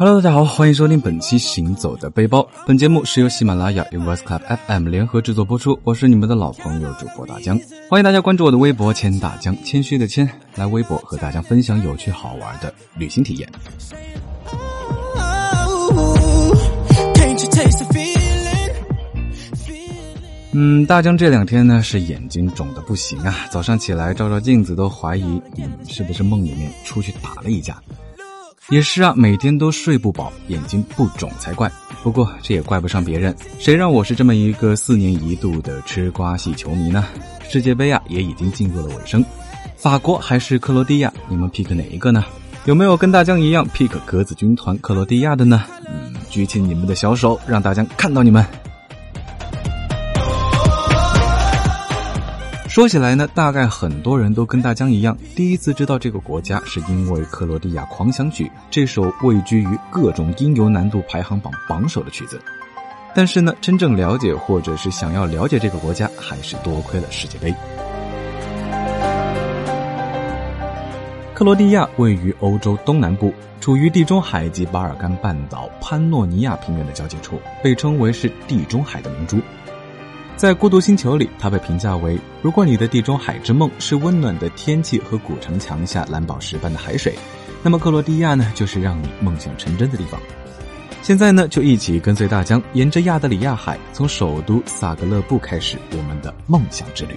Hello，大家好，欢迎收听本期《行走的背包》。本节目是由喜马拉雅、与 Voice Club FM 联合制作播出。我是你们的老朋友主播大江，欢迎大家关注我的微博“谦大江”，谦虚的谦，来微博和大家分享有趣好玩的旅行体验。嗯，大江这两天呢是眼睛肿的不行啊，早上起来照照镜子都怀疑，嗯，是不是梦里面出去打了一架？也是啊，每天都睡不饱，眼睛不肿才怪。不过这也怪不上别人，谁让我是这么一个四年一度的吃瓜系球迷呢？世界杯啊也已经进入了尾声，法国还是克罗地亚，你们 pick 哪一个呢？有没有跟大江一样 pick 格子军团克罗地亚的呢？嗯，举起你们的小手，让大江看到你们。说起来呢，大概很多人都跟大江一样，第一次知道这个国家是因为《克罗地亚狂想曲》这首位居于各种音游难度排行榜榜首的曲子。但是呢，真正了解或者是想要了解这个国家，还是多亏了世界杯。克罗地亚位于欧洲东南部，处于地中海及巴尔干半岛潘诺尼亚平原的交界处，被称为是地中海的明珠。在《孤独星球》里，它被评价为：如果你的地中海之梦是温暖的天气和古城墙下蓝宝石般的海水，那么克罗地亚呢，就是让你梦想成真的地方。现在呢，就一起跟随大江，沿着亚得里亚海，从首都萨格勒布开始我们的梦想之旅。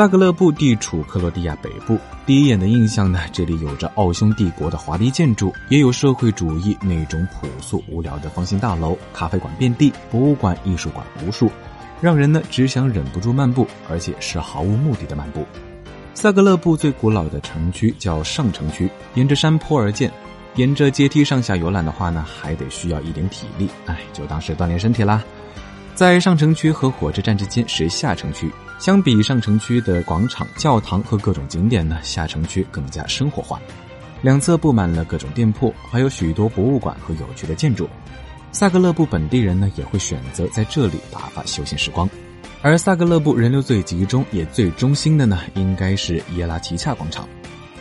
萨格勒布地处克罗地亚北部，第一眼的印象呢，这里有着奥匈帝国的华丽建筑，也有社会主义那种朴素无聊的方形大楼，咖啡馆遍地，博物馆、艺术馆无数，让人呢只想忍不住漫步，而且是毫无目的的漫步。萨格勒布最古老的城区叫上城区，沿着山坡而建，沿着阶梯上下游览的话呢，还得需要一点体力，哎，就当是锻炼身体啦。在上城区和火车站之间是下城区。相比上城区的广场、教堂和各种景点呢，下城区更加生活化。两侧布满了各种店铺，还有许多博物馆和有趣的建筑。萨格勒布本地人呢，也会选择在这里打发休闲时光。而萨格勒布人流最集中也最中心的呢，应该是耶拉齐恰广场。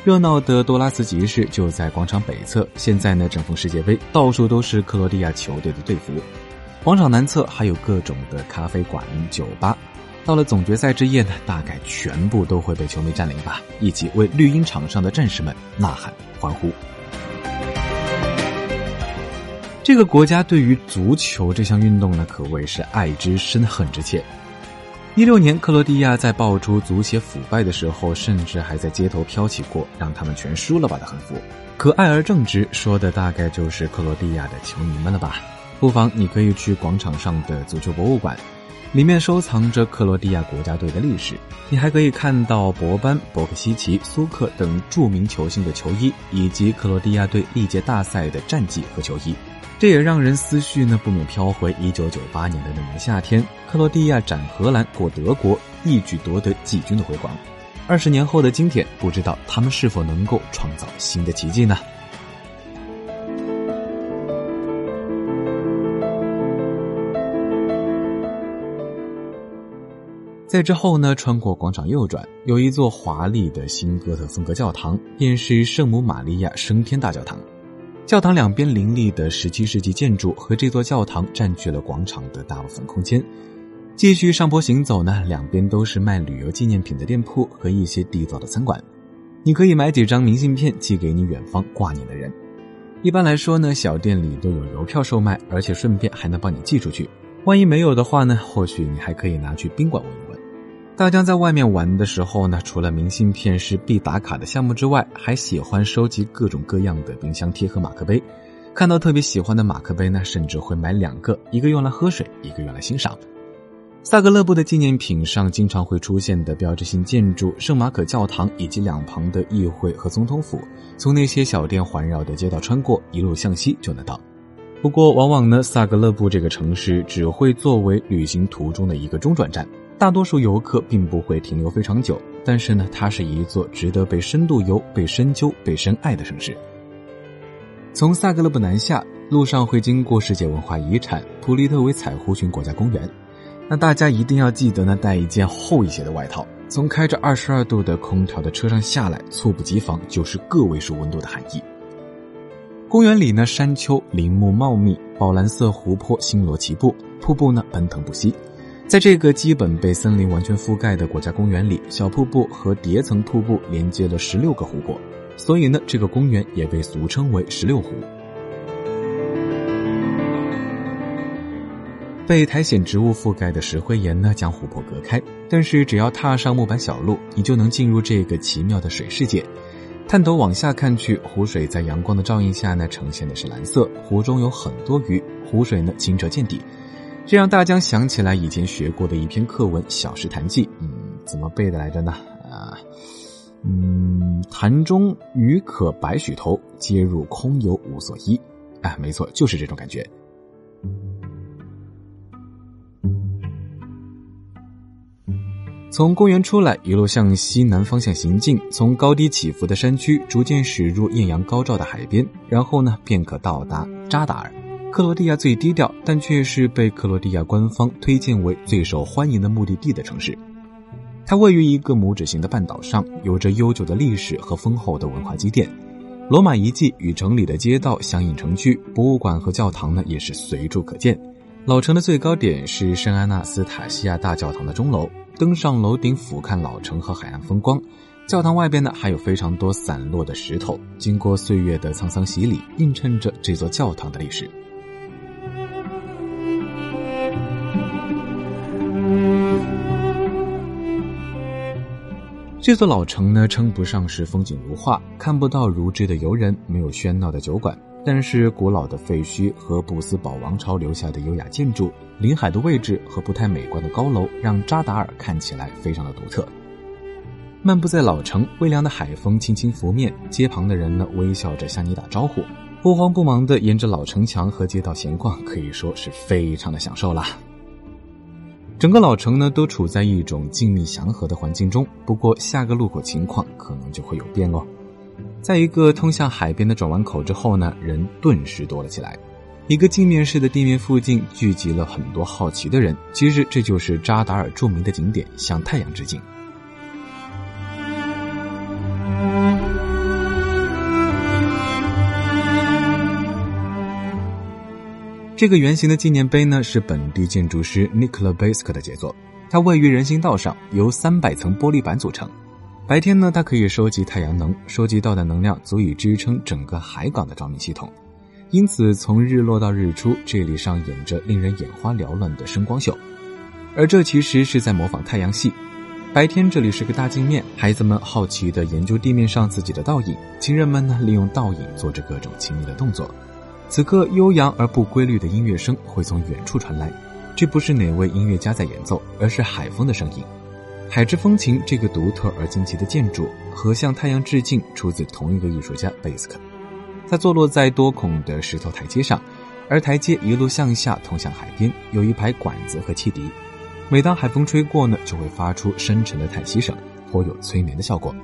热闹的多拉茨集市就在广场北侧。现在呢，正逢世界杯，到处都是克罗地亚球队的队服。广场南侧还有各种的咖啡馆、酒吧。到了总决赛之夜呢，大概全部都会被球迷占领吧，一起为绿茵场上的战士们呐喊欢呼。这个国家对于足球这项运动呢，可谓是爱之深恨之切。一六年，克罗地亚在爆出足协腐败的时候，甚至还在街头飘起过“让他们全输了吧”的横幅。可爱而正直，说的大概就是克罗地亚的球迷们了吧？不妨你可以去广场上的足球博物馆。里面收藏着克罗地亚国家队的历史，你还可以看到博班、博克西奇、苏克等著名球星的球衣，以及克罗地亚队历届大赛的战绩和球衣。这也让人思绪呢不免飘回一九九八年的那年夏天，克罗地亚斩荷兰过德国，一举夺得季军的辉煌。二十年后的今天，不知道他们是否能够创造新的奇迹呢？在之后呢，穿过广场右转，有一座华丽的新哥特风格教堂，便是圣母玛利亚升天大教堂。教堂两边林立的17世纪建筑和这座教堂占据了广场的大部分空间。继续上坡行走呢，两边都是卖旅游纪念品的店铺和一些地道的餐馆，你可以买几张明信片寄给你远方挂念的人。一般来说呢，小店里都有邮票售卖，而且顺便还能帮你寄出去。万一没有的话呢，或许你还可以拿去宾馆问。大江在外面玩的时候呢，除了明信片是必打卡的项目之外，还喜欢收集各种各样的冰箱贴和马克杯。看到特别喜欢的马克杯呢，甚至会买两个，一个用来喝水，一个用来欣赏。萨格勒布的纪念品上经常会出现的标志性建筑圣马可教堂以及两旁的议会和总统府，从那些小店环绕的街道穿过，一路向西就能到。不过，往往呢，萨格勒布这个城市只会作为旅行途中的一个中转站。大多数游客并不会停留非常久，但是呢，它是一座值得被深度游、被深究、被深爱的城市。从萨格勒布南下，路上会经过世界文化遗产普利特维采湖群国家公园，那大家一定要记得呢，带一件厚一些的外套。从开着二十二度的空调的车上下来，猝不及防就是个位数温度的寒意。公园里呢，山丘林木茂密，宝蓝色湖泊星罗棋布，瀑布呢奔腾不息。在这个基本被森林完全覆盖的国家公园里，小瀑布和叠层瀑布连接了十六个湖泊，所以呢，这个公园也被俗称为“十六湖”。被苔藓植物覆盖的石灰岩呢，将湖泊隔开。但是只要踏上木板小路，你就能进入这个奇妙的水世界。探头往下看去，湖水在阳光的照映下呢，呈现的是蓝色。湖中有很多鱼，湖水呢清澈见底。这让大江想起来以前学过的一篇课文《小石潭记》，嗯，怎么背的来着呢？啊，嗯，潭中鱼可百许头，皆入空游无所依。啊，没错，就是这种感觉。从公园出来，一路向西南方向行进，从高低起伏的山区逐渐驶入艳阳高照的海边，然后呢，便可到达扎达尔。克罗地亚最低调，但却是被克罗地亚官方推荐为最受欢迎的目的地的城市。它位于一个拇指形的半岛上，有着悠久的历史和丰厚的文化积淀。罗马遗迹与城里的街道相映成趣，博物馆和教堂呢也是随处可见。老城的最高点是圣安纳斯塔西亚大教堂的钟楼，登上楼顶俯瞰老城和海岸风光。教堂外边呢，还有非常多散落的石头，经过岁月的沧桑洗礼，映衬着这座教堂的历史。这座老城呢，称不上是风景如画，看不到如织的游人，没有喧闹的酒馆，但是古老的废墟和布斯堡王朝留下的优雅建筑、临海的位置和不太美观的高楼，让扎达尔看起来非常的独特。漫步在老城，微凉的海风轻轻拂面，街旁的人呢微笑着向你打招呼，不慌不忙的沿着老城墙和街道闲逛，可以说是非常的享受啦。整个老城呢，都处在一种静谧祥和的环境中。不过下个路口情况可能就会有变哦。在一个通向海边的转弯口之后呢，人顿时多了起来。一个镜面式的地面附近聚集了很多好奇的人。其实这就是扎达尔著名的景点——向太阳致敬。这个圆形的纪念碑呢，是本地建筑师 Nikola b a s k 的杰作。它位于人行道上，由三百层玻璃板组成。白天呢，它可以收集太阳能，收集到的能量足以支撑整个海港的照明系统。因此，从日落到日出，这里上演着令人眼花缭乱的声光秀。而这其实是在模仿太阳系。白天这里是个大镜面，孩子们好奇地研究地面上自己的倒影，情人们呢利用倒影做着各种亲密的动作。此刻，悠扬而不规律的音乐声会从远处传来，这不是哪位音乐家在演奏，而是海风的声音。海之风情这个独特而惊奇的建筑和向太阳致敬出自同一个艺术家贝斯克。它坐落在多孔的石头台阶上，而台阶一路向下通向海边，有一排管子和汽笛。每当海风吹过呢，就会发出深沉的叹息声，颇有催眠的效果。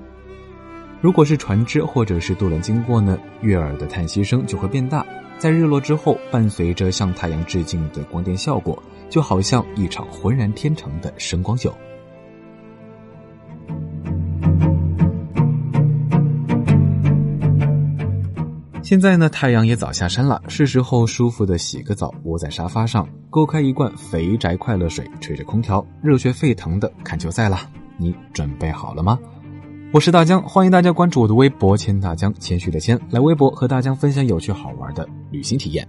如果是船只或者是渡轮经过呢，悦耳的叹息声就会变大。在日落之后，伴随着向太阳致敬的光电效果，就好像一场浑然天成的声光秀。现在呢，太阳也早下山了，是时候舒服的洗个澡，窝在沙发上，勾开一罐肥宅快乐水，吹着空调，热血沸腾的看球赛了。你准备好了吗？我是大江，欢迎大家关注我的微博“千大江”，谦虚的谦，来微博和大江分享有趣好玩的旅行体验。